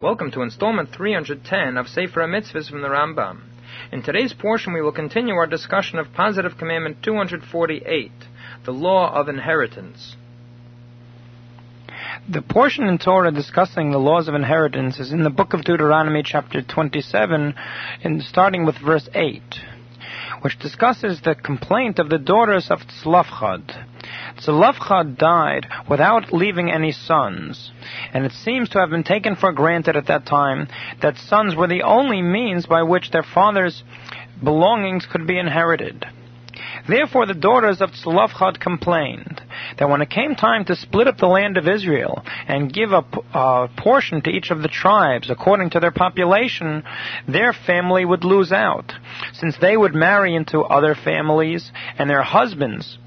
Welcome to installment 310 of Sefer Mitzvahs from the Rambam. In today's portion, we will continue our discussion of Positive Commandment 248, the Law of Inheritance. The portion in Torah discussing the laws of inheritance is in the book of Deuteronomy, chapter 27, in, starting with verse 8, which discusses the complaint of the daughters of Tzlafchad. Tzlafchad died without leaving any sons, and it seems to have been taken for granted at that time that sons were the only means by which their father's belongings could be inherited. Therefore, the daughters of Tzlafchad complained that when it came time to split up the land of Israel and give a, a, portion to each of the tribes according to their population, their family would lose out, since they would marry into other families and their husbands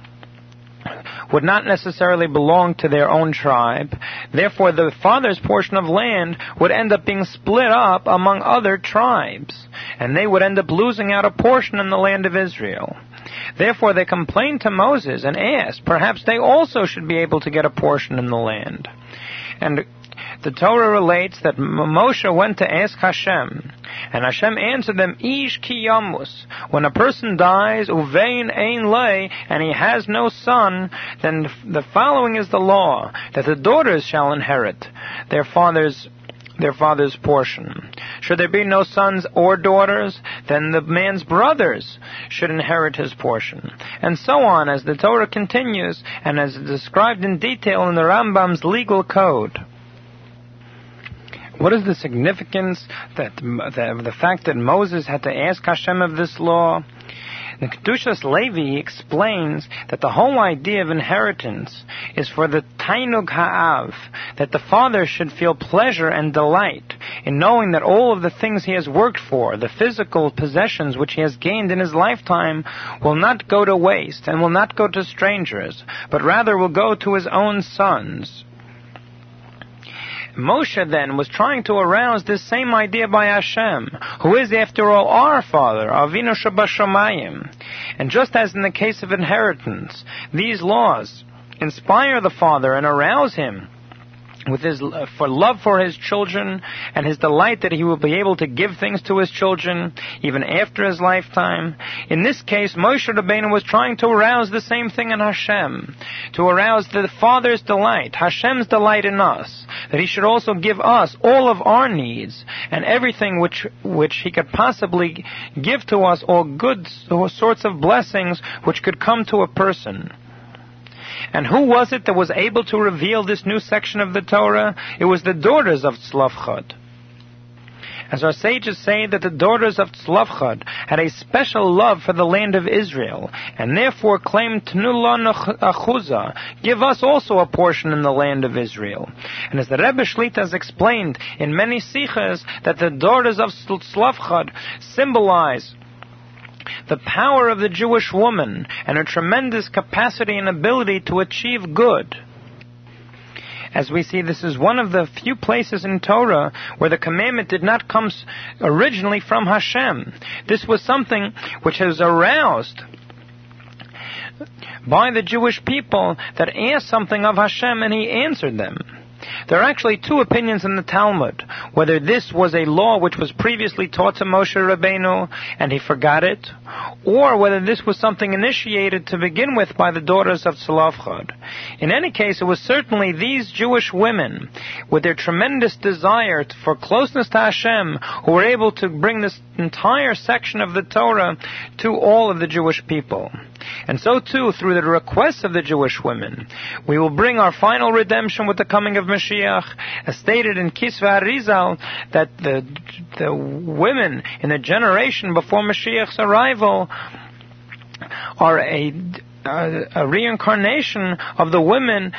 would not necessarily belong to their own tribe. Therefore, the father's portion of land would end up being split up among other tribes, and they would end up losing out a portion in the land of Israel. Therefore, they complained to Moses and asked, perhaps they also should be able to get a portion in the land. And the Torah relates that Moshe went to ask Hashem, and Hashem answered them, Ish ki yamus. When a person dies, uvein ein lay, and he has no son, then the following is the law, that the daughters shall inherit their father's their father's portion. Should there be no sons or daughters, then the man's brothers should inherit his portion. And so on as the Torah continues and as described in detail in the Rambam's legal code. What is the significance that the, the fact that Moses had to ask Hashem of this law? The Kedushas Levi explains that the whole idea of inheritance is for the Tainug Ha'av, that the father should feel pleasure and delight in knowing that all of the things he has worked for, the physical possessions which he has gained in his lifetime, will not go to waste and will not go to strangers, but rather will go to his own sons. Moshe then was trying to arouse this same idea by Hashem, who is after all our Father, Avinu Shebashamayim. And just as in the case of inheritance, these laws inspire the Father and arouse him with his uh, for love for his children and his delight that he will be able to give things to his children even after his lifetime. In this case, Moshe Rabbeinu was trying to arouse the same thing in Hashem, to arouse the Father's delight, Hashem's delight in us, that he should also give us all of our needs and everything which which he could possibly give to us, all good sorts of blessings which could come to a person. And who was it that was able to reveal this new section of the Torah? It was the daughters of Tzlafchad. As our sages say that the daughters of Tzlafchad had a special love for the land of Israel, and therefore claimed Tnulon Achuza, give us also a portion in the land of Israel. And as the Rebbe Shlita has explained in many sikhas, that the daughters of Tzlafchad symbolize the power of the Jewish woman and her tremendous capacity and ability to achieve good. As we see, this is one of the few places in Torah where the commandment did not come originally from Hashem. This was something which has aroused by the Jewish people that asked something of Hashem and He answered them. There are actually two opinions in the Talmud, whether this was a law which was previously taught to Moshe Rabbeinu and he forgot it, or whether this was something initiated to begin with by the daughters of Tzlafchad. In any case, it was certainly these Jewish women, with their tremendous desire for closeness to Hashem, who were able to bring this entire section of the Torah to all of the Jewish people. And so too, through the requests of the Jewish women, we will bring our final redemption with the coming of Mashiach, as stated in Kisva Arizal, that the, the women in the generation before Mashiach's arrival are a, a, a reincarnation of the women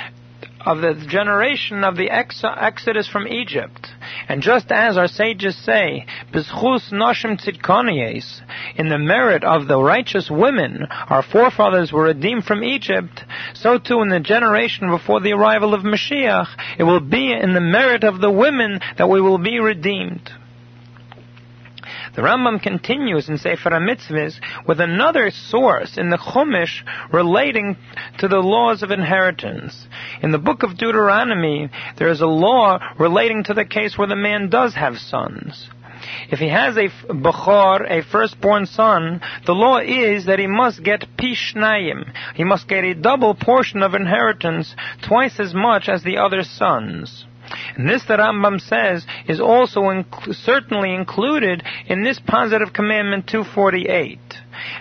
of the generation of the ex- exodus from Egypt. And just as our sages say, B'zchus noshim tzidkoniyes, in the merit of the righteous women, our forefathers were redeemed from Egypt, so too in the generation before the arrival of Mashiach, it will be in the merit of the women that we will be redeemed. The Rambam continues in Sefer HaMitzvahs with another source in the Chumash relating to the laws of inheritance. In the book of Deuteronomy, there is a law relating to the case where the man does have sons. If he has a bechor, a firstborn son, the law is that he must get pishnayim. He must get a double portion of inheritance, twice as much as the other sons. And this, the Rambam says, is also inc- certainly included in this positive commandment 248.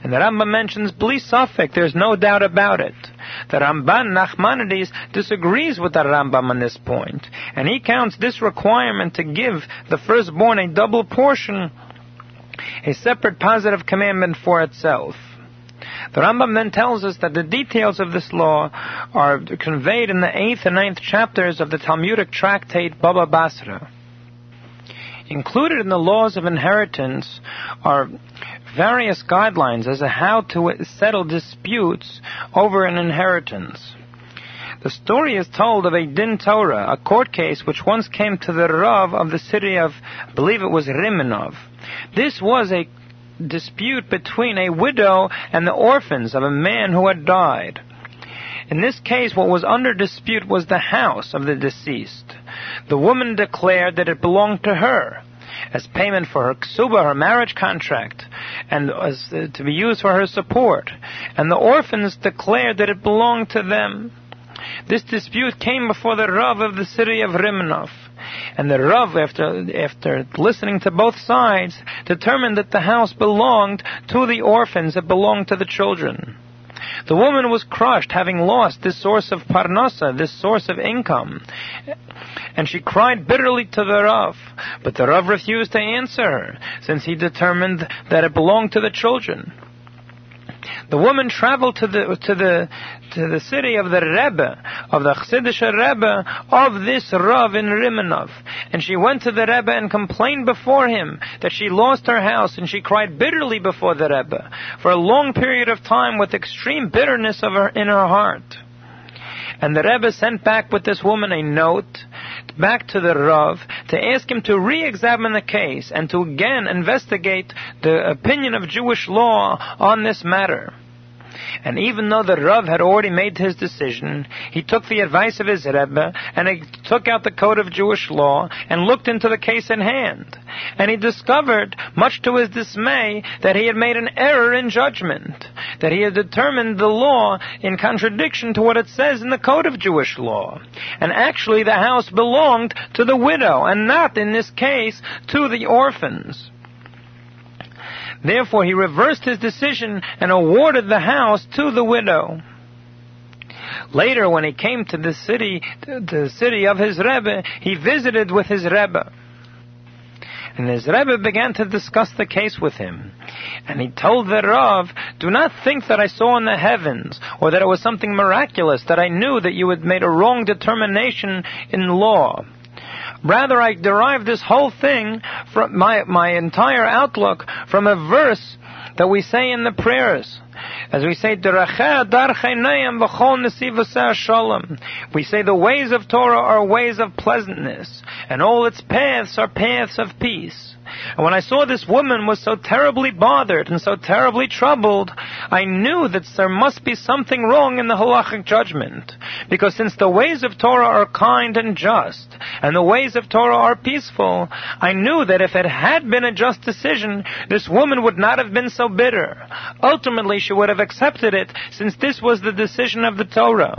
And the Rambam mentions bli safek, there's no doubt about it. The Ramban Nachmanides disagrees with the Rambam on this point, and he counts this requirement to give the firstborn a double portion a separate positive commandment for itself. The Rambam then tells us that the details of this law are conveyed in the 8th and ninth chapters of the Talmudic tractate Baba Basra. Included in the laws of inheritance are various guidelines as to how to settle disputes over an inheritance. The story is told of a din Torah, a court case which once came to the Rav of the city of, I believe it was Rimanov. This was a dispute between a widow and the orphans of a man who had died. In this case, what was under dispute was the house of the deceased. The woman declared that it belonged to her as payment for her ksuba, her marriage contract, and as, uh, to be used for her support. And the orphans declared that it belonged to them. This dispute came before the Rav of the city of Rimanov. And the Rav, after, after listening to both sides, determined that the house belonged to the orphans, it belonged to the children. The woman was crushed, having lost this source of parnasa, this source of income. And she cried bitterly to the Rav, but the Rav refused to answer her, since he determined that it belonged to the children. The woman traveled to the to the to the city of the Rebbe of the Chassidish Rebbe of this Rav in Rimanov, and she went to the Rebbe and complained before him that she lost her house, and she cried bitterly before the Rebbe for a long period of time with extreme bitterness of her in her heart. And the Rebbe sent back with this woman a note back to the Rav to ask him to re-examine the case and to again investigate the opinion of Jewish law on this matter. And even though the Rav had already made his decision, he took the advice of his Rebbe and he took out the code of Jewish law and looked into the case in hand. And he discovered, much to his dismay, that he had made an error in judgment, that he had determined the law in contradiction to what it says in the code of Jewish law. And actually the house belonged to the widow and not, in this case, to the orphans. Therefore, he reversed his decision and awarded the house to the widow. Later, when he came to the city, the city of his Rebbe, he visited with his Rebbe. And his Rebbe began to discuss the case with him. And he told the Rav, Do not think that I saw in the heavens, or that it was something miraculous, that I knew that you had made a wrong determination in law. Rather, I derived this whole thing from my, my entire outlook from a verse that we say in the prayers. As we say, we say the ways of Torah are ways of pleasantness, and all its paths are paths of peace. And when I saw this woman was so terribly bothered and so terribly troubled, I knew that there must be something wrong in the halachic judgment. Because since the ways of Torah are kind and just, and the ways of Torah are peaceful, I knew that if it had been a just decision, this woman would not have been so bitter. Ultimately, she would have accepted it, since this was the decision of the Torah.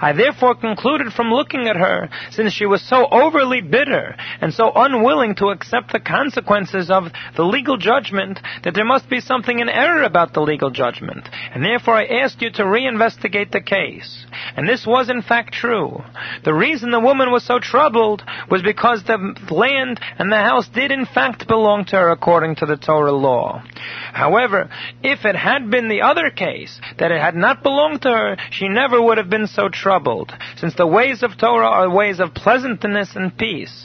I therefore concluded from looking at her, since she was so overly bitter and so unwilling to accept the consequences of the legal judgment, that there must be something in error about the legal judgment. And therefore I asked you to reinvestigate the case. And this was in fact true. The reason the woman was so troubled was because the land and the house did in fact belong to her according to the Torah law. However, if it had been the other case, that it had not belonged to her, she never would have been so troubled, since the ways of Torah are ways of pleasantness and peace.